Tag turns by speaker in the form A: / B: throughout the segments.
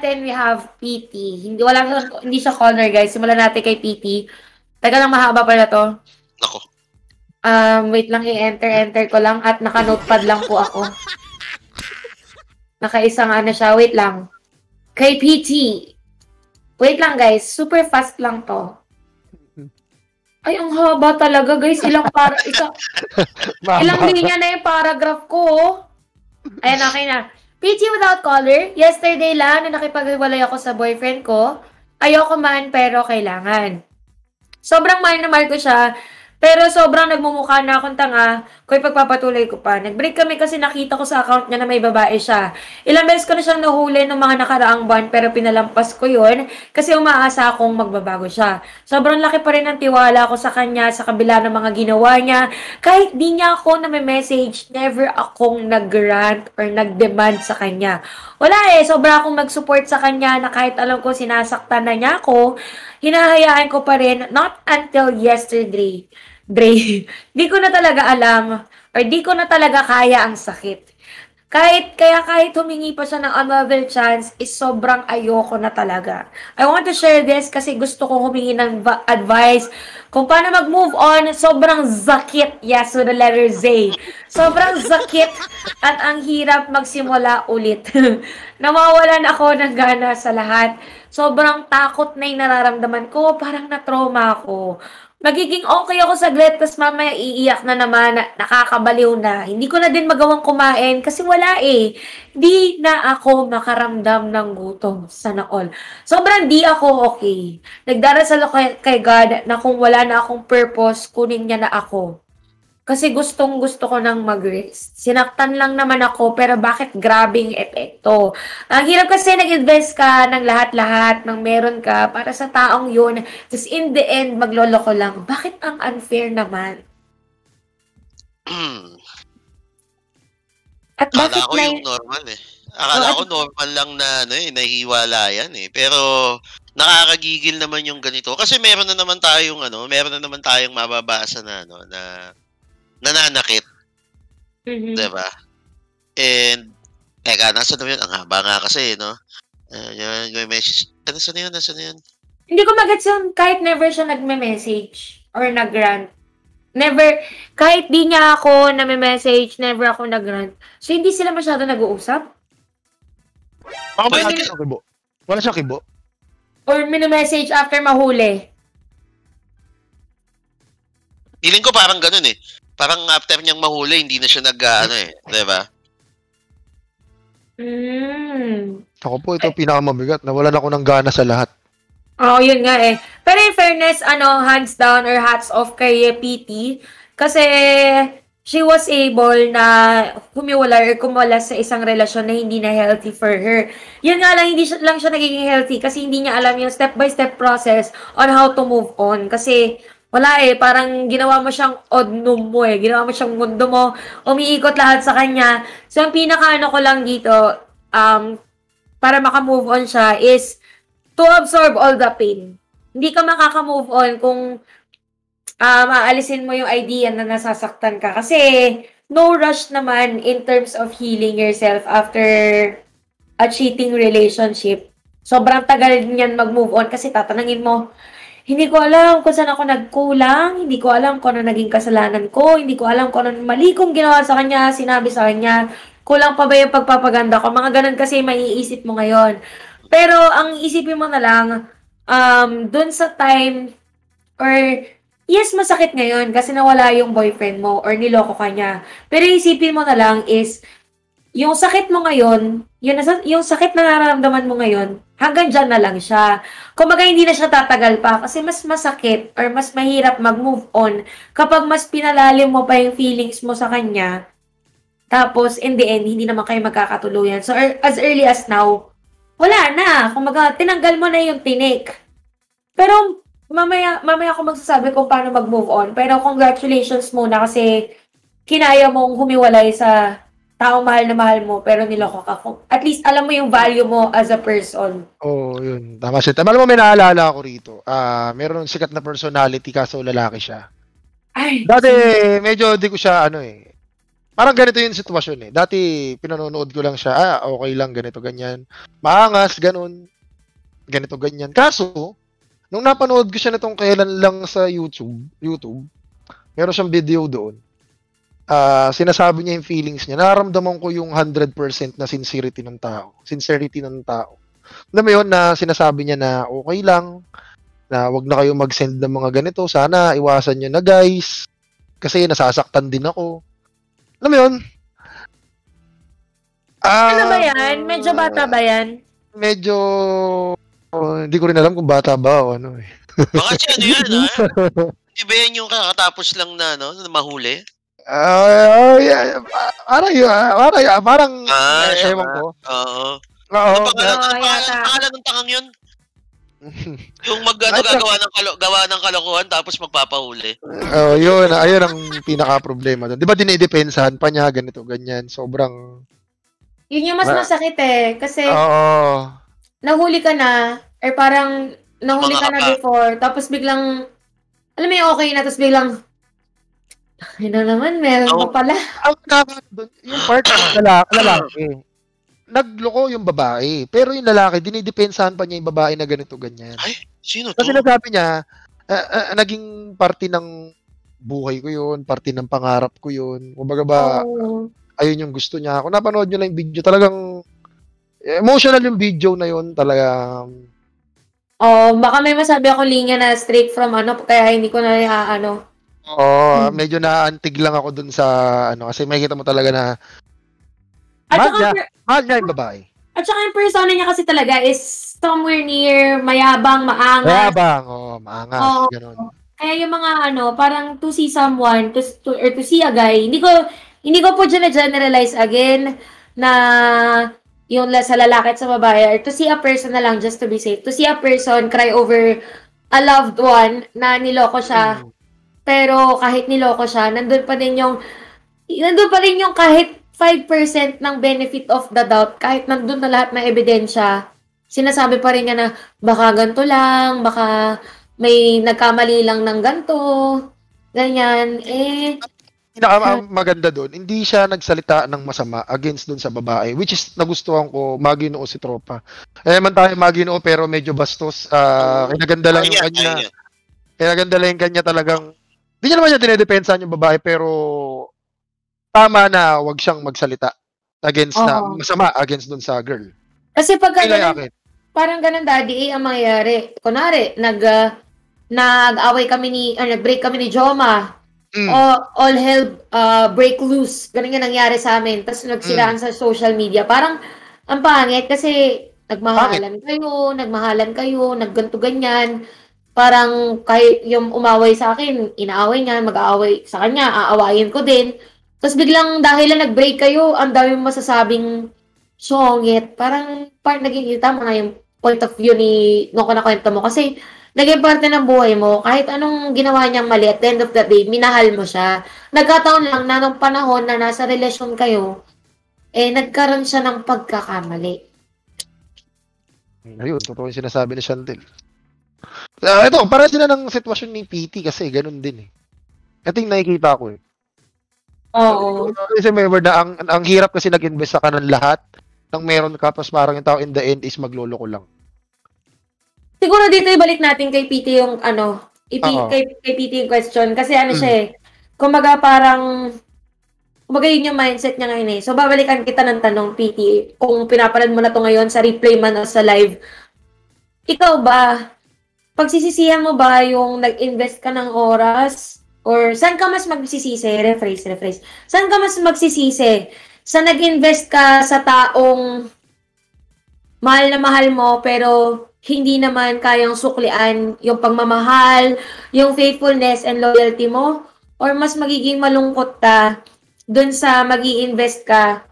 A: Then we have PT. Hindi wala hindi siya corner guys. Simulan natin kay PT. Teka lang mahaba pala to.
B: Nako.
A: Um, wait lang i-enter enter ko lang at naka-notepad lang po ako. Nakaisang ano siya. Wait lang. Kay PT. Wait lang guys. Super fast lang to. Ay, ang haba talaga guys. Ilang para isa, ilang linya na yung paragraph ko. oh. Ayan, okay na. PT without color. Yesterday lang na nakipaghiwalay ako sa boyfriend ko. Ayoko man pero kailangan. Sobrang mahal na mahal ko siya. Pero sobrang nagmumukha na akong tanga kung ipagpapatuloy ko pa. Nag-break kami kasi nakita ko sa account niya na may babae siya. Ilang beses ko na siyang nahuli ng mga nakaraang buwan pero pinalampas ko yun kasi umaasa akong magbabago siya. Sobrang laki pa rin ng tiwala ko sa kanya sa kabila ng mga ginawa niya. Kahit di niya ako na may message, never akong nag-grant or nag-demand sa kanya. Wala eh, sobra akong mag-support sa kanya na kahit alam ko sinasaktan na niya ako, hinahayaan ko pa rin, not until yesterday. Dre, di ko na talaga alam or di ko na talaga kaya ang sakit. Kahit, kaya kahit humingi pa siya ng another chance, is sobrang ayoko na talaga. I want to share this kasi gusto ko humingi ng advice kung paano mag-move on. Sobrang zakit, yes, with the letter Z. Sobrang zakit at ang hirap magsimula ulit. Nawawalan ako ng gana sa lahat. Sobrang takot na yung nararamdaman ko. Parang na-trauma ako. Magiging okay ako saglit, tapos mamaya iiyak na naman, na- nakakabaliw na. Hindi ko na din magawang kumain kasi wala eh. Di na ako makaramdam ng gutom. Sana all. Sobrang di ako okay. Nagdarasal ako kay, kay God na kung wala na akong purpose, kunin niya na ako. Kasi gustong gusto ko nang mag-rest. Sinaktan lang naman ako, pero bakit grabing epekto? Ang hirap kasi nag-invest ka ng lahat-lahat ng meron ka para sa taong yun. Tapos in the end, magloloko lang. Bakit ang unfair naman? At
B: Akala
A: bakit
B: ko
A: na
B: yung normal eh. Akala
A: Oo,
B: ko normal lang na ano eh, nahiwala yan eh. Pero nakakagigil naman yung ganito. Kasi meron na naman tayong ano, meron na naman tayong mababasa na ano, na nananakit,
A: Mhm.
B: 'di ba? And teka, nasa na yun? Ang haba nga kasi, no? Uh, yun, yung message. Ano saan na yun? Nasa na yun?
A: Hindi ko magets yun kahit never siya nagme-message or nag-grant. Never, kahit di niya ako nagme-message, never ako nag-grant. So, hindi sila masyado nag-uusap?
C: Baka
B: Pwede-
C: wala siyang kibo. Wala siyang kibo.
A: Or mini-message after mahuli?
B: Feeling ko parang ganun eh. Parang after niyang mahuli, hindi na siya nag, ah, ano eh. 'di ba?
A: Hmm.
C: Ako po, ito pinakamabigat. Nawalan ako ng gana sa lahat.
A: Oo, yun nga eh. Pero in fairness, ano, hands down or hats off kay PT. Kasi she was able na humiwala or kumwala sa isang relasyon na hindi na healthy for her. Yun nga lang, hindi siya, lang siya nagiging healthy kasi hindi niya alam yung step-by-step process on how to move on. Kasi wala eh, parang ginawa mo siyang odnum mo eh. Ginawa mo siyang mundo mo. Umiikot lahat sa kanya. So, ang pinaka-ano ko lang dito, um, para maka-move on siya is to absorb all the pain. Hindi ka makaka-move on kung um, aalisin mo yung idea na nasasaktan ka. Kasi no rush naman in terms of healing yourself after a cheating relationship. Sobrang tagal niyan mag-move on kasi tatanungin mo, hindi ko alam kung saan ako nagkulang, hindi ko alam kung ano naging kasalanan ko, hindi ko alam kung ano mali kong ginawa sa kanya, sinabi sa kanya, kulang pa ba yung pagpapaganda ko, mga ganun kasi maiisip mo ngayon. Pero ang isipin mo na lang, um, dun sa time, or yes, masakit ngayon kasi nawala yung boyfriend mo or niloko ka niya. Pero isipin mo na lang is, yung sakit mo ngayon, nasa, yung sakit na nararamdaman mo ngayon, hanggang dyan na lang siya. Kumbaga, hindi na siya tatagal pa kasi mas masakit or mas mahirap mag-move on kapag mas pinalalim mo pa yung feelings mo sa kanya. Tapos, in the end, hindi naman kayo magkakatuluyan. So, er- as early as now, wala na. Kumbaga, tinanggal mo na yung tinik. Pero, mamaya, mamaya ako magsasabi kung paano mag-move on. Pero, congratulations muna kasi kinaya mong humiwalay sa taong mahal na mahal mo pero niloko ka. At least, alam mo yung value mo as a person.
C: Oo, oh, yun. Tama siya. Tama mo, may naalala ako rito. Ah, meron sikat na personality kaso lalaki siya.
A: Ay,
C: Dati, medyo di ko siya, ano eh, parang ganito yung sitwasyon eh. Dati, pinanonood ko lang siya, ah, okay lang, ganito, ganyan. Maangas, ganun. Ganito, ganyan. Kaso, nung napanood ko siya nitong kailan lang sa YouTube, YouTube, meron siyang video doon. Ah, sinasabi niya yung feelings niya. Nararamdaman ko yung 100% na sincerity ng tao. Sincerity ng tao. Alam mo yun, na sinasabi niya na okay lang, na wag na kayo mag-send ng mga ganito. Sana iwasan nyo na guys. Kasi nasasaktan din ako. Alam mo yun? Ah,
A: Ano ba yan? Medyo bata ba yan?
C: Medyo... oh, hindi ko rin alam kung bata ba o ano eh.
B: Baka si ano yan, ha? Di ba yan yung kakatapos lang na, no? Na mahuli?
C: Ah, oh, yeah. Parang yun, ah, parang, ah, parang,
B: Ah,
C: eh,
B: siya
C: ewan ko.
B: Oo.
C: Oo.
B: Ano pangalan, ano ng tangang yun? Yung mag, ano, gagawa ng, kalo, gawa ng kalokohan tapos magpapahuli.
C: Oh, yun, ayun ang pinaka problema doon. 'Di ba dinidepensahan pa niya ganito ganyan, sobrang
A: Yun yung mas
C: Ah.
A: masakit eh. Kasi
C: Oo.
A: nahuli ka na, or parang nahuli
B: Mga
A: ka na before, tapos biglang, alam mo yung okay na, tapos biglang, ay na naman, meron pa pala.
C: Ang nakaka doon, yung part ng lalaki, lalaki. Nagloko yung babae, pero yung lalaki dinidepensahan pa niya yung babae na ganito ganyan.
B: Sino to?
C: Kasi nasabi niya, ah, ah, naging parte ng buhay ko yun, parte ng pangarap ko yun. Kumbaga ba,
A: Oo.
C: ayun yung gusto niya. Kung napanood niyo lang yung video, talagang emotional yung video na yun, talaga.
A: Oh, baka may masabi ako linya na straight from ano, kaya hindi ko na ano.
C: Oo,
A: Hmm.
C: medyo naantig lang ako dun sa, ano, kasi makikita mo talaga na, Mahal niya. mahal niya yung babae.
A: at saka yung persona niya kasi talaga is somewhere near mayabang, maangas.
C: Mayabang, oo, maangas,
A: Oo.
C: ganun.
A: Kaya yung mga ano, parang to see someone, to, to, or to see a guy, hindi ko, hindi ko po dyan na-generalize again na yung la- sa lalaki at sa babae, or to see a person na lang just to be safe. To see a person cry over a loved one na niloko siya,
C: Mm.
A: Pero kahit niloko siya, nandun pa din yung, nandun pa rin yung kahit 5% ng benefit of the doubt, kahit nandun na lahat ng ebidensya, sinasabi pa rin niya na baka ganito lang, baka may nagkamali lang ng ganito, ganyan. Eh,
C: Pinaka maganda doon, hindi siya nagsalita ng masama against doon sa babae, which is nagustuhan ko, maginoo si tropa. Eh man tayo maginoo pero medyo bastos. Ah, kinaganda lang yung kanya. Kinaganda lang yung kanya talagang hindi niya naman niya dinedepensahan yung babae pero tama na wag siyang magsalita against na
A: Oo.
C: masama against doon sa girl.
A: kasi pag ganun, parang ganun daddy, eh, ang mangyayari. Kunwari, nag, ah, nag-away kami ni, or nag-break kami ni Joma,
C: Mm.
A: o all hell uh, break loose. Ganun yung nangyari sa amin. Tapos nagsiraan sa social media. Parang, ang pangit kasi nagmahalan kayo, nagmahalan kayo, nagganto ganyan. Parang kahit yung umaway sa akin, inaaway niya, mag-aaway sa kanya, aawayin ko din. Tapos biglang dahil lang nag-break kayo, ang dami mong masasabing songit. Parang part naging tama nga yung point of view ni nung kwento mo. Kasi naging parte ng buhay mo, kahit anong ginawa niyang mali, at the end of the day, minahal mo siya. Nagkataon lang na nung panahon na nasa relasyon kayo, eh, nagkaroon siya ng pagkakamali.
C: Ayun, totoo yung sinasabi ni Chantel. Ah, ito, para sila ng sitwasyon ni PT kasi ganun din eh. Ito yung nakikita ko eh.
A: Oo.
C: Kasi may word na ang, ang hirap kasi nag-invest sa kanan lahat ng meron ka, tapos parang yung tao in the end is magloloko lang.
A: Siguro dito ibalik natin kay PT yung ano, ipi,
C: Oo.
A: kay, kay PT yung question. Kasi ano
C: Mm.
A: siya eh, kumbaga parang, kumbaga yun yung mindset niya ngayon eh. So babalikan kita ng tanong, PT, kung pinapanood mo na to ngayon sa replay man o sa live, ikaw ba, pagsisisihan mo ba yung nag-invest ka ng oras? Or saan ka mas magsisisi? Rephrase, rephrase. Saan ka mas magsisisi? Sa nag-invest ka sa taong mahal na mahal mo pero hindi naman kayang suklian yung pagmamahal, yung faithfulness and loyalty mo? Or mas magiging malungkot ka dun sa mag invest ka,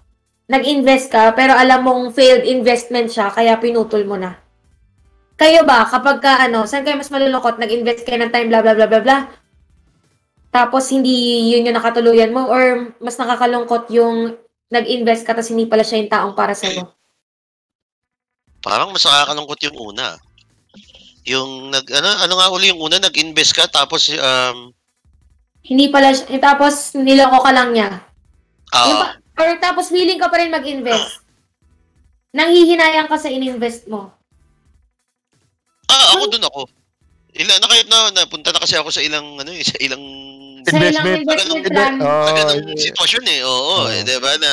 A: nag-invest ka, pero alam mong failed investment siya, kaya pinutol mo na? Kayo ba, kapag ka, ano, saan kayo mas malulungkot? Nag-invest kayo ng time, blah, blah, blah, blah, blah. Tapos, hindi yun yung nakatuluyan mo? Or mas nakakalungkot yung nag-invest ka tapos hindi pala siya yung taong para sa'yo?
B: Parang mas nakakalungkot yung una. Yung nag ano ano nga uli yung una nag-invest ka tapos um
A: Hindi pala siya, eh, tapos niloko ka lang niya.
B: Oo.
A: Yung pa- or tapos willing ka pa rin mag-invest. Nanghihinayang ka sa ininvest mo.
B: Ah, ako dun ako. Ilan na kahit na napunta na kasi ako sa ilang ano eh, sa ilang
A: Sa ilang
C: Investment.
A: investment plan.
C: Oh,
B: sa ganung sitwasyon eh. Oo,
C: Oo.
B: eh, 'di ba na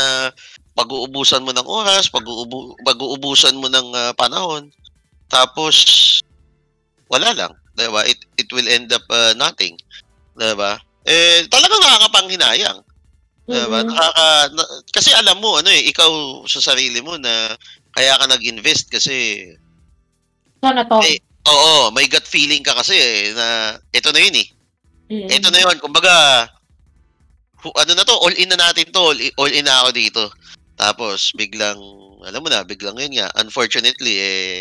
B: pag-uubusan mo ng oras, pag-uubu pag-uubusan mo ng ah, panahon. Tapos wala lang, 'di ba? It it will end up ah, nothing. 'Di ba? Eh talagang nakakapanghinayang. 'Di ba?
A: Mhm.
B: Nakaka na- kasi alam mo ano eh, ikaw sa sarili mo na kaya ka nag-invest kasi
A: Sana to.
B: Eh, Oo, may gut feeling ka kasi eh, na ito na yun eh.
A: Mm.
B: Ito na yun. Kumbaga, ano na to, all in na natin to. All, all in na ako dito. Tapos, biglang, alam mo na, biglang yun nga, unfortunately, eh,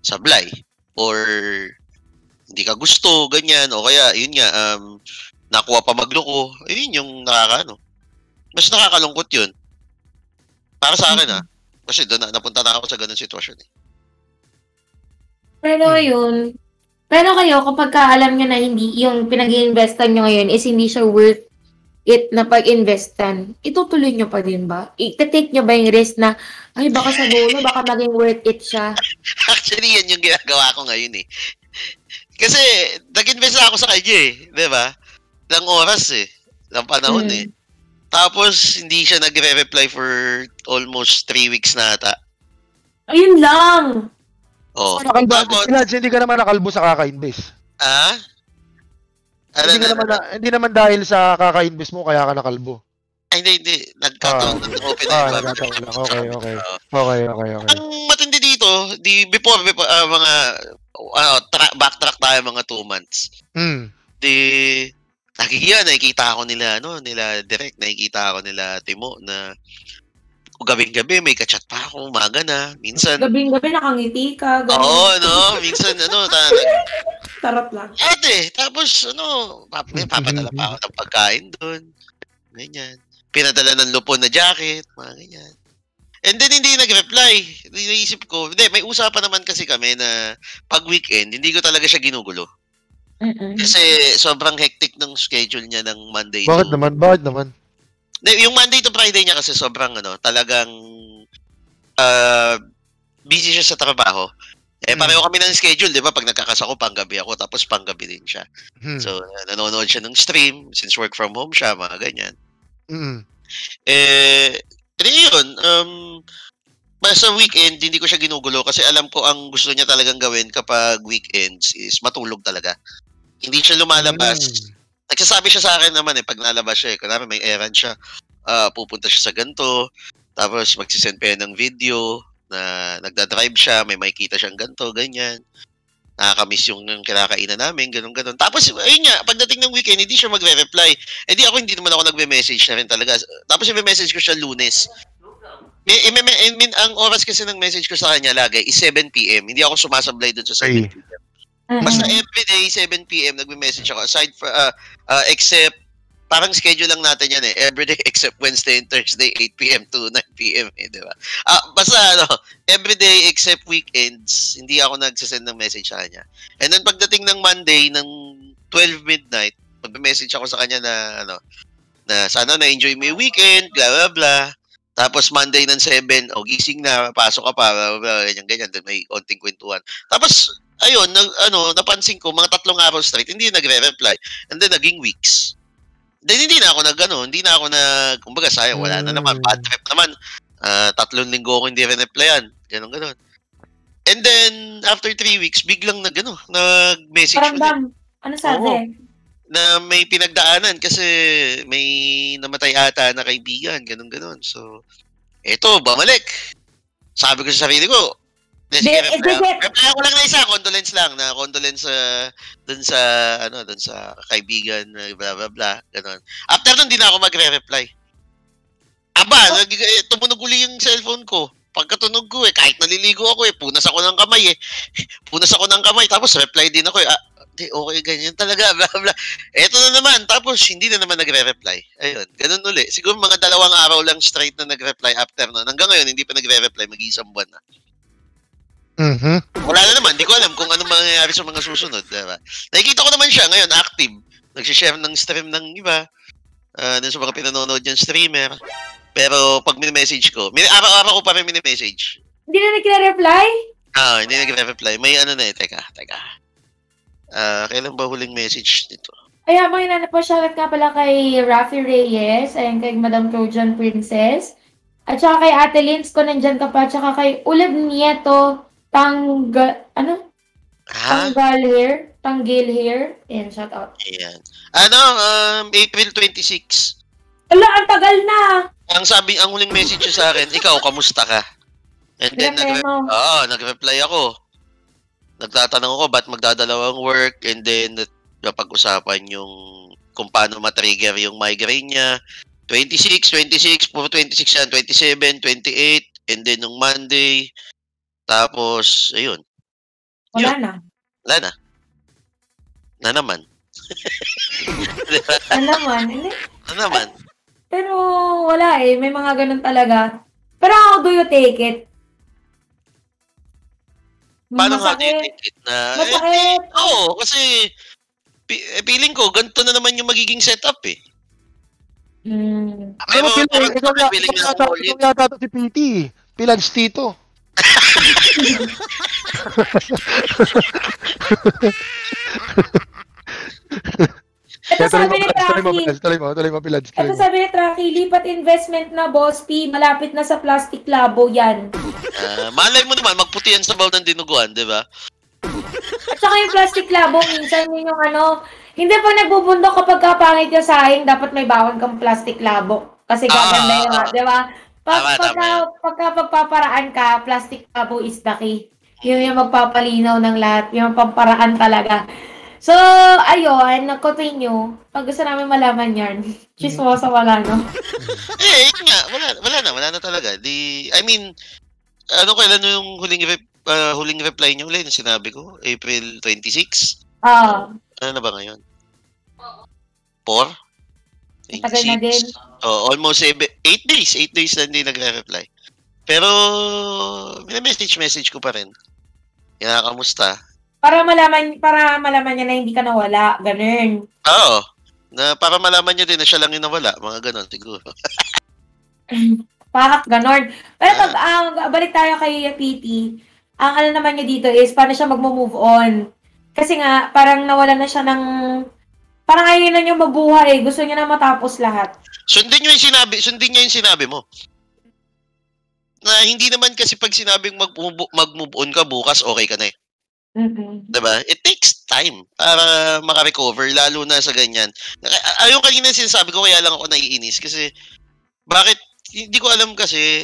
B: sablay. Or, hindi ka gusto, ganyan. O kaya, yun nga, um, nakuha pa magloko. Ayun yung nakaka, ano. Mas nakakalungkot yun. Para sa akin, ah. Kasi doon na, napunta na ako sa ganun sitwasyon eh.
A: Pero yun, pero kayo, kapag ka alam nyo na hindi, yung pinag-iinvestan nyo ngayon is hindi siya worth it na pag-investan, itutuloy nyo pa din ba? I-take nyo ba yung risk na, ay baka sa dulo, baka maging worth it siya?
B: Actually, yan yung ginagawa ko ngayon eh. Kasi, nag-invest na ako sa kanya eh. Di ba? Ng oras eh. Ng panahon
A: Mm.
B: eh. Tapos, hindi siya nagre-reply for almost three weeks na ata.
A: Ayun lang!
B: Oh.
C: Nakalbo,
B: Tapos,
C: Sinadya, hindi ka naman nakalbo sa kaka-invest.
B: ah? Ano,
C: Hindi, ka
B: na,
C: naman, na- hindi naman dahil sa kaka-invest mo kaya ka nakalbo.
B: ay, hindi, hindi. Nagkataon
C: Ah.
B: open
C: Ah, nagkataon lang. Okay, okay. Okay, okay, okay.
B: Ang matindi dito, di before, before ah, mga ano, tra- backtrack tayo mga two months.
C: Hmm.
B: di nakikita nakikita ako nila ano nila direct nakikita ako nila Timo na gabing-gabi may kachat pa ako umaga na minsan
A: Gabing-gabi nakangiti ka,
B: oo
A: ganun.
B: no minsan ano ta,
A: Tarot lang.
B: ate tapos ano pap, may papadala pa ako ng pagkain doon ganyan pinadala ng lupon na jacket mga ganyan and then hindi nag-reply naisip ko hindi may usapan naman kasi kami na pag weekend hindi ko talaga siya ginugulo
A: Mm-mm.
B: Kasi sobrang hectic ng schedule niya ng Monday
C: Bakit
B: to...
C: naman? Bakit naman?
B: Yung Monday to Friday niya kasi sobrang ano, talagang uh, busy siya sa trabaho. Eh,
C: Hmm.
B: pareho kami ng schedule, di ba? Pag nagkakasako, panggabi ako, tapos panggabi din siya.
C: Hmm.
B: So, nanonood siya ng stream, since work from home siya, mga ganyan.
C: Mm.
B: Eh, hindi yun. Um, sa weekend, hindi ko siya ginugulo kasi alam ko ang gusto niya talagang gawin kapag weekends is matulog talaga. Hindi siya lumalabas.
C: Mm.
B: Nagsasabi siya sa akin naman eh, pag nalabas siya eh, kunwari may errand siya, ah, pupunta siya sa ganito, tapos magsisend pa ng video na nagda-drive siya, may makikita siyang ganito, ganyan. Nakakamiss yung, yung kinakainan namin, ganun, ganun. Tapos, ayun nga, pagdating ng weekend, hindi siya magre-reply. Eh di ako, hindi naman ako nagme-message na rin talaga. Tapos, i-message ko siya lunes. May, i- may- I mean, ang oras kasi ng message ko sa kanya lagi is 7 p.m. Hindi ako sumasablay doon sa 7
C: Ay.
B: p.m.
A: Mm-mm.
B: Basta everyday, 7 p.m. nagme-message ako. Aside for, uh, uh, except, parang schedule lang natin yan eh. Everyday except Wednesday and Thursday, 8 p.m. to 9 p.m. Eh, di ba? Ah, basta ano, everyday except weekends, hindi ako nagsasend ng message sa kanya. And then pagdating ng Monday, ng 12 midnight, magme-message ako sa kanya na, ano, na sana na-enjoy mo yung weekend, blah, blah, blah. Tapos Monday ng 7, o gising na, pasok ka pa, blah, blah, blah, ganyan, ganyan. May konting kwentuhan. Tapos, ayun, nag, ano, napansin ko, mga tatlong araw straight, hindi nagre-reply. And then, naging weeks. Then, hindi na ako nag, ano, hindi na ako nag, kumbaga, sayang, wala na naman, bad trip naman. Ah, tatlong linggo ako hindi rin-replyan. Ganon, ganon. And then, after three weeks, biglang nag, ano, nag-message
A: Paramdam. Ano sabi?
B: na may pinagdaanan kasi may namatay ata na kaibigan, ganun ganon. So, eto, bumalik. Sabi ko sa sarili ko, "Hindi, sige,
A: Be-
B: reply,
A: eh,
B: reply ko lang na isa, condolence lang, na condolence sa, dun sa, ano, dun sa kaibigan, na blah, blah, blah, ganon. After nun, di na ako magre-reply. Aba,
A: Oh.
B: nag, eh, tumunog uli yung cellphone ko. Pagkatunog ko eh, kahit naliligo ako eh, punas ako ng kamay eh. punas ako ng kamay, tapos reply din ako eh. Ah, di, okay, ganyan talaga, blah, blah. Eto na naman, tapos hindi na naman nagre-reply. Ayun, ganun uli. Siguro mga dalawang araw lang straight na nag-reply after nun. Hanggang ngayon, hindi pa nagre-reply, mag-isang buwan na.
C: Mhm.
B: Wala na naman, hindi ko alam kung anong mangyayari sa mga susunod, diba? Nakikita ko naman siya ngayon, active. Nagsishare ng stream ng iba. Uh, dun sa mga pinanonood yung streamer. Pero pag mini-message ko, min- araw-araw ko pa rin mini-message.
A: Hindi na nagre-reply?
B: Ah, hindi nagre-reply. May ano na eh, teka, teka. Ah, kailan ba huling message nito?
A: Ay, habang inanap po, shoutout nga pala kay Rafi Reyes, ayan kay Madam Trojan Princess, at saka kay Ate Lins ko nandyan ka pa, at saka kay Ulab Nieto, Tangga, ano?
B: Ha?
A: Tanggal hair, Tanggil hair, ayan, shoutout.
B: Ayan. Ano, um, April 26.
A: Ala, ang tagal na!
B: Ang sabi, ang huling message niya sa akin, ikaw, kamusta ka? And then, nag-. Oo, nag-reply ako. Nagtatanong ako ba't magdadalawang work and then napag-usapan yung kung paano matrigger yung migraine niya. 26, 26, puro 26 yan, 27, 28, and then nung Monday, tapos, ayun,
A: Wala na.
B: wala na. Na naman.
A: Ano naman? Hindi.
B: Na naman.
A: Pero wala eh, may mga ganun talaga. Pero how do you take it?
B: Paano nga
A: Masakit.
B: take it na, eh,
A: Masakit.
B: Oo, kasi pi- eh, feeling ko, ganito na naman yung magiging setup eh.
A: Hmm.
B: Pero
C: Pero,
B: parang
C: ikaw, ikaw,
B: feeling
C: ikaw,
B: na
C: yata,
B: ulit.
C: ikaw yata to si PT. Pilads Tito.
A: Ito sabi ni Traki.
C: Tuloy mo, tuloy mo, Pilads.
A: Ito sabi ni Traki, lipat investment na, Boss P. Malapit na sa plastic labo yan.
B: Ah, malay mo naman, magputi yan sa baw ng dinuguan, di ba?
A: At saka yung plastic labo, minsan yun yung ano, hindi pa nagbubundok kapag kapangit yung sahing, dapat may bawang kang plastic labo. Kasi gaganda
B: Ah,
A: yun,
B: ah.
A: di ba? Pag,
B: Tama,
A: pagka,
B: tama.
A: pagka pagpaparaan ka, plastic labo is the key. Yun yung magpapalinaw ng lahat. Yung pamparaan talaga. So, ayun, nag-continue. Pag gusto namin malaman yan, chismosa wala, no?
B: Eh, yun nga, wala, wala na, wala na talaga. Di, I mean, ano kailan yung huling rep, ah, huling reply niyo ulit, yung sinabi ko? April 26?
A: Ah,
B: Ano na ba ngayon? 4?
A: Tagal na din.
B: Oh, almost 8 days. 8 days na hindi nagre-reply. Pero, message message ko pa rin. Kaya, kamusta?
A: para malaman, para malaman niya na hindi ka nawala. Ganun.
B: Oo. Na para malaman niya din na siya lang yung nawala. Mga ganon, siguro.
A: Pahak, ganon. Pero
B: Ah.
A: pag, ang balik tayo kay PT, ang ano naman niya dito is, paano siya mag-move on? Kasi nga, parang nawala na siya ng, parang ayaw na niya mabuhay. Gusto niya na matapos lahat.
B: Sundin niyo yung sinabi, sundin niya yung sinabi mo. Na hindi naman kasi pag sinabing mag-move, mag-move on ka bukas, okay ka na eh.
A: mm
B: Diba? It takes time para makarecover, lalo na sa ganyan. Ay- Ayun kanina sinasabi ko, kaya lang ako naiinis. Kasi, bakit, hindi ko alam kasi,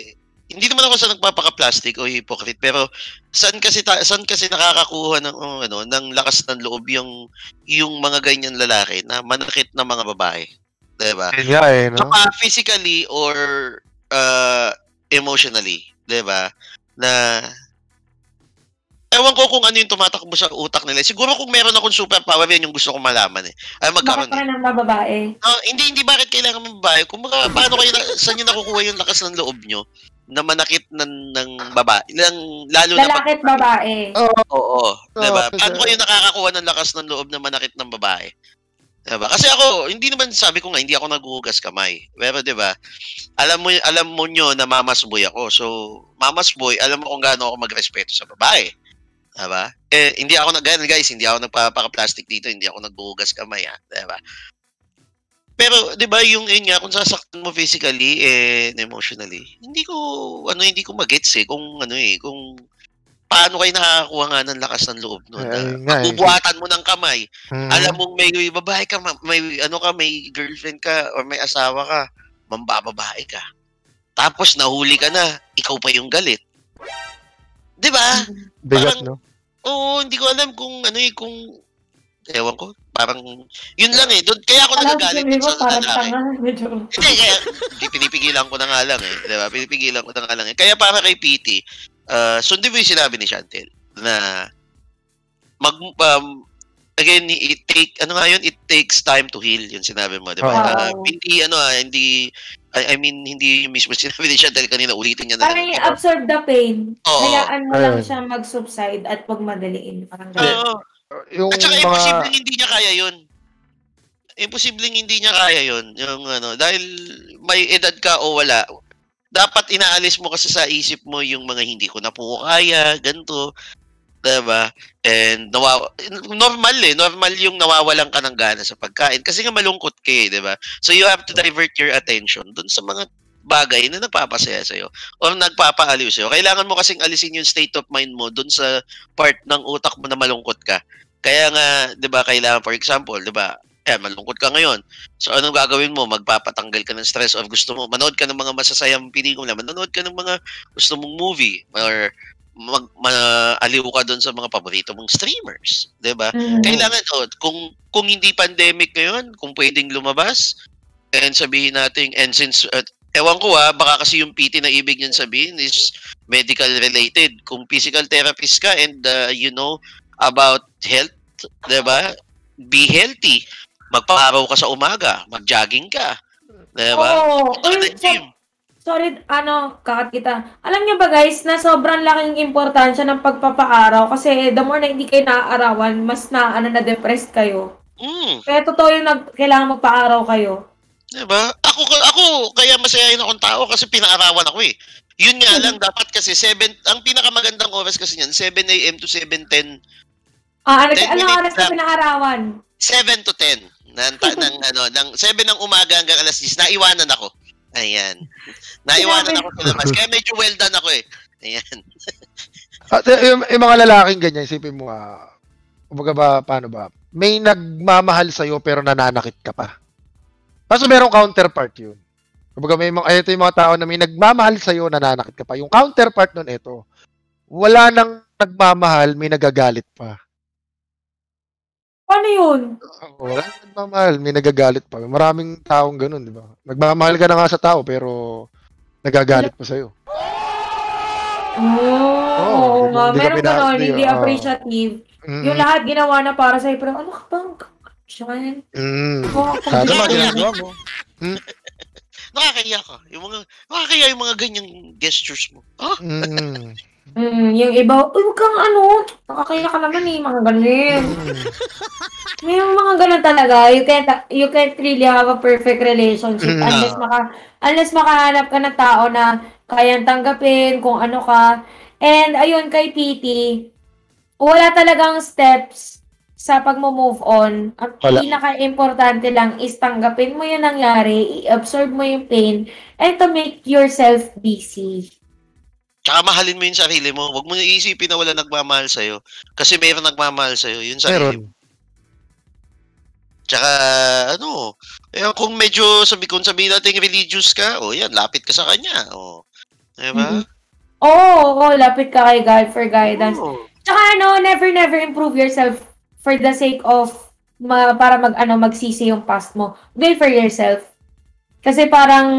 B: hindi naman ako sa nagpapaka-plastic o hypocrite, pero saan kasi ta- saan kasi nakakakuha ng oh, ano ng lakas ng loob yung yung mga ganyan lalaki na manakit na mga babae. 'Di ba?
C: Nga eh, no?
B: Saka physically or uh, emotionally, 'di ba? Na Ewan ko kung ano yung tumatakbo sa utak nila. Siguro kung meron akong superpower, yan yung gusto kong malaman eh. Ay,
A: Bakit
B: magkaroon
A: pa
B: eh.
A: ng mga babae?
B: Ah, hindi, hindi bakit kailangan ng babae. Kung baka, paano kayo, na, saan nyo nakukuha yung lakas ng loob nyo na manakit ng, ng babae? Ng, lalo na pag,
A: Lalaki at babae.
C: Oo.
B: oo, diba?
C: Oo,
B: Paano
C: kasi-
B: kayo nakakakuha ng lakas ng loob na manakit ng babae? Diba? Kasi ako, hindi naman sabi ko nga, hindi ako naghuhugas kamay. Pero 'di ba? Alam mo alam mo nyo na mamas boy ako. So, mamas boy, alam mo kung gaano ako magrespeto sa babae. Diba? Eh, hindi ako nag ganun, guys, hindi ako nagpapaka-plastic dito, hindi ako naghuhugas kamay, ah. Diba? Pero, di ba, yung yun nga, kung sasaktan mo physically and emotionally, hindi ko, ano, hindi ko magets eh, kung, ano eh, kung paano kayo nakakakuha nga ng lakas ng loob
C: ayun nga eh.
B: bubuhatan mo ng kamay.
C: Mm.
B: Alam mong may babae ka, ma- may ano ka, may girlfriend ka, or may asawa ka, mambababae ka. Tapos nahuli ka na, ikaw pa yung galit. 'Di ba?
C: Bigat,
B: parang-
C: no?
B: Oo, hindi ko alam kung ano eh, kung ewan ko, parang yun lang eh. Doon kaya ako nagagalit sa lalaki. Hindi, kaya pinipigilan ko na nga lang eh. Di ba? Pinipigilan ko na nga lang eh. Kaya para kay PT, uh, sundin mo yung sinabi ni Chantel na mag, um, again, it take, ano nga yun, it takes time to heal, yung sinabi mo, di ba?
C: Oo.
B: Uh, hindi, ano ah, hindi, I, I mean, hindi yung mismo sinabi ni Chantel kanina, ulitin niya na
A: Parang
B: lang.
A: i-absorb the pain.
B: Oo.
A: Hayaan mo lang siya mag-subside at pag madaliin. Parang ganun.
B: Oo.
C: Yung
B: At saka
C: mga...
B: imposible hindi niya kaya yun. imposibleng hindi niya kaya yon yung ano dahil may edad ka o wala dapat inaalis mo kasi sa isip mo yung mga hindi ko na po kaya ganto diba? And nawaw normal eh. Normal yung nawawalan ka ng gana sa pagkain. Kasi nga malungkot ka eh, diba? So you have to divert your attention dun sa mga bagay na nagpapasaya sa'yo or nagpapaaliw sa'yo. Kailangan mo kasing alisin yung state of mind mo dun sa part ng utak mo na malungkot ka. Kaya nga, 'di ba, kailangan for example, 'di ba? Eh, malungkot ka ngayon. So anong gagawin mo? Magpapatanggal ka ng stress of gusto mo manood ka ng mga masasayang pelikula, manood ka ng mga gusto mong movie or mag maaliw ka doon sa mga paborito mong streamers, 'di ba?
A: Mm.
B: Kailangan oh, kung kung hindi pandemic ngayon, kung pwedeng lumabas and sabihin natin and since uh, ewan ko ah, baka kasi yung PT na ibig niyan sabihin is medical related. Kung physical therapist ka and uh, you know about health, 'di ba? Be healthy. Magpa-araw ka sa umaga, mag-jogging ka. 'Di ba? Ng gym.
A: Sorry, ano, kakat kita. Alam niyo ba guys, na sobrang laking importansya ng pagpapaaraw kasi the more na hindi kayo naaarawan, mas na, ano, na-depressed kayo.
B: Mm.
A: Kaya totoo yung nag, kailangan magpaaraw kayo.
B: Diba? Ako, ako, kaya masayahin akong tao kasi pinaarawan ako eh. Yun nga lang, dapat kasi 7, ang pinakamagandang oras kasi niyan, 7 a.m. to 7.10,
A: Ah, ano,
B: Ten
A: ano oras na pinaarawan?
B: 7 to 10. Ng, ta, ng, ano, ng 7 ng umaga hanggang alas 10, naiwanan ako. Ayan. Naiwanan ako sa labas. Kaya medyo well done ako eh. Ayan.
C: At eh, yung, yung mga lalaking ganyan, isipin mo, ah, kumbaga ba, paano ba? May nagmamahal sa'yo pero nananakit ka pa. Kaso merong counterpart yun. Kumbaga may mga, ito yung mga tao na may nagmamahal sa'yo, nananakit ka pa. Yung counterpart nun, ito, wala nang nagmamahal, may nagagalit pa.
A: Paano yun?
C: Wala nang nagmamahal, may nagagalit pa. Maraming taong ganun, di ba? Nagmamahal ka na nga sa tao, pero nagagalit pa sa'yo. Di ba?
A: nga.
C: Ka
A: Meron ganon,
C: hindi,
A: appreciative.
C: Mm,
A: Yung lahat ginawa na para sa'yo, pero ano ka bang Siyan.
C: mm.
A: Oh,
B: Kaya-
C: ba ginagawa mo?
B: Nakakaya ka. Yung mga, nakakaya yung mga ganyang gestures mo. Ah,
C: Mm.
A: Mm, yung iba, uy, huwag kang ano, nakakaya ka naman eh, mga ganun.
C: Mm.
A: May mga ganun talaga. You can't, you can't really have a perfect relationship
C: Mm.
A: unless maka, unless makahanap ka ng tao na kayang tanggapin kung ano ka. And ayun, kay PT, wala talagang steps sa pag-move on. Ang
C: Wala.
A: pinaka-importante lang is tanggapin mo yung nangyari, i-absorb mo yung pain, and to make yourself busy.
B: Tsaka mahalin mo yung sarili mo. Huwag mo na isipin na wala nagmamahal sa'yo. Kasi mayroon nagmamahal sa'yo. Yun sarili mo.
C: Meron.
B: Tsaka, ano, eh, kung medyo, sabi, kung sabihin natin religious ka, o yan, lapit ka sa kanya. O, diba?
A: Mhm. Oo, oo, lapit ka kay God for guidance.
B: Oo.
A: Tsaka ano, never, never improve yourself for the sake of ma- para mag, ano, magsisi yung past mo. Do it for yourself. Kasi parang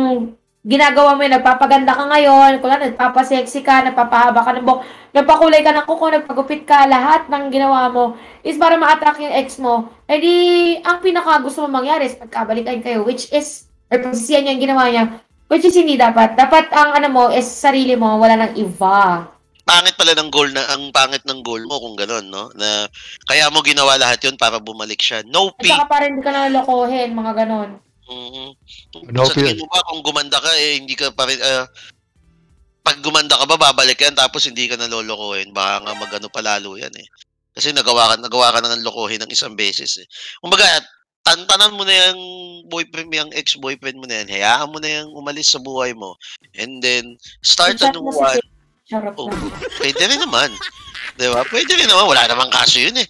A: ginagawa mo yun, nagpapaganda ka ngayon, kung ano, nagpapasexy ka, nagpapahaba ka ng buhok, nagpakulay ka ng kuko, nagpagupit ka, lahat ng ginawa mo is para ma-attract yung ex mo. Eh di, ang pinaka gusto mo mangyari is pagkabalikan kayo, which is, or pagsisiyan niya yung ginawa niya, which is hindi dapat. Dapat ang ano mo is sarili mo, wala nang iba.
B: Pangit pala ng goal na, ang pangit ng goal mo kung gano'n, no? Na, kaya mo ginawa lahat yun para bumalik siya. No pay.
A: saka para hindi ka na lokohin, mga ganon.
B: Mhm.
C: No
B: Sa tingin mo ba kung gumanda ka eh hindi ka pa rin ah, pag gumanda ka ba babalik yan tapos hindi ka nalolokohin baka nga magano palalo yan eh. Kasi nagawa ka nagawa ka na ng lokohin ng isang beses eh. Kumbaga tantanan mo na yung boyfriend mo, yung ex-boyfriend mo na yan. Hayaan mo na yung umalis sa buhay mo. And then, start a new one.
A: Charot
B: Oh,
A: lang.
B: pwede rin naman. Di ba? Pwede rin naman. Wala namang kaso yun eh.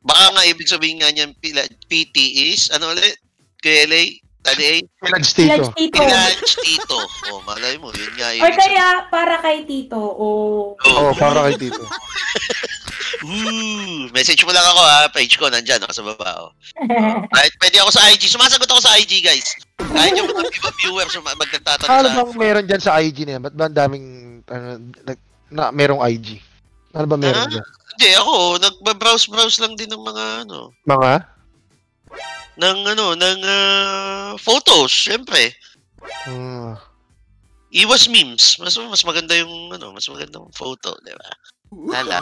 B: Baka nga ibig sabihin nga niyan, pila- PT is, ano ulit? KLA? Tali A?
C: Pillage Tito.
A: Pillage Tito.
B: Pinage Tito. Oh, malay mo, yun nga
A: Or
B: ibig
A: kaya, para kay Tito. Oh.
B: sabihin.
C: Oo, oh, para kay Tito.
B: Ooh, message mo lang ako ha, page ko nandyan, nasa baba. Oh. Kahit pwede ako sa IG, sumasagot ako sa IG guys. Kahit yung mga iba viewers magtatanong
C: Ano
B: sa
C: bang meron dyan sa IG na yan? Ba't ba ang daming, ano, nag- na, merong IG? Ano ba meron
B: Ah?
C: dyan?
B: Hindi, ako, nagba-browse-browse lang din ng mga ano,
C: Mga?
B: ng ano, ng ah, photos, syempre.
C: Hmm.
B: Iwas memes. Mas mas maganda yung ano, mas magandang photo, di ba? Lala.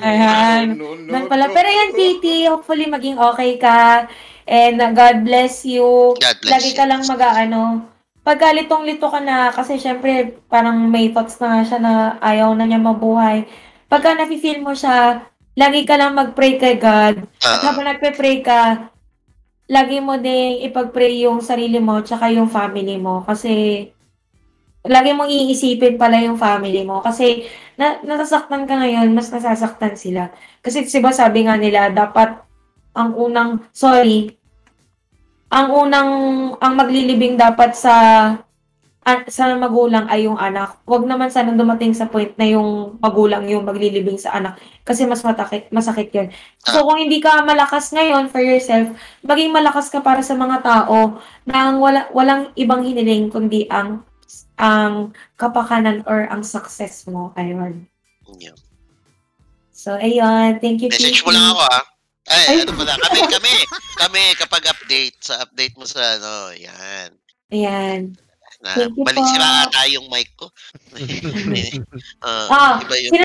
A: Ayan. Ganun pala. Pero yan, Titi, hopefully maging okay ka. And uh, God bless you.
B: God bless
A: Lagi
B: you.
A: ka lang mag-ano. Pagka litong-lito ka na, kasi syempre, parang may thoughts na nga siya na ayaw na niya mabuhay. Pagka nafe-feel mo siya, lagi ka lang mag-pray kay God. At
B: Ah,
A: habang nagpe-pray ka, lagi mo ding ipag-pray yung sarili mo tsaka yung family mo. Kasi, lagi mong iisipin pala yung family mo. Kasi, na, nasasaktan ka ngayon, mas nasasaktan sila. Kasi, diba sabi nga nila, dapat ang unang, sorry, ang unang, ang maglilibing dapat sa sa magulang ay yung anak. Huwag naman sana dumating sa point na yung magulang yung maglilibing sa anak kasi mas matakit, masakit yun. So kung hindi ka malakas ngayon for yourself, maging malakas ka para sa mga tao na wala, walang ibang hiniling kundi ang ang kapakanan or ang success mo. Ayun.
B: yeah.
A: So, ayun. Thank you,
B: Message mo lang ako ah. Ay,
A: Ay.
B: ano pala, kami, kami, kami, kapag update, sa update mo sa ano, yan.
A: Ayan.
B: Na,
A: Thank you
B: balik
A: po.
B: sila ata yung mic ko. Ah,
A: Ah,
B: iba yun.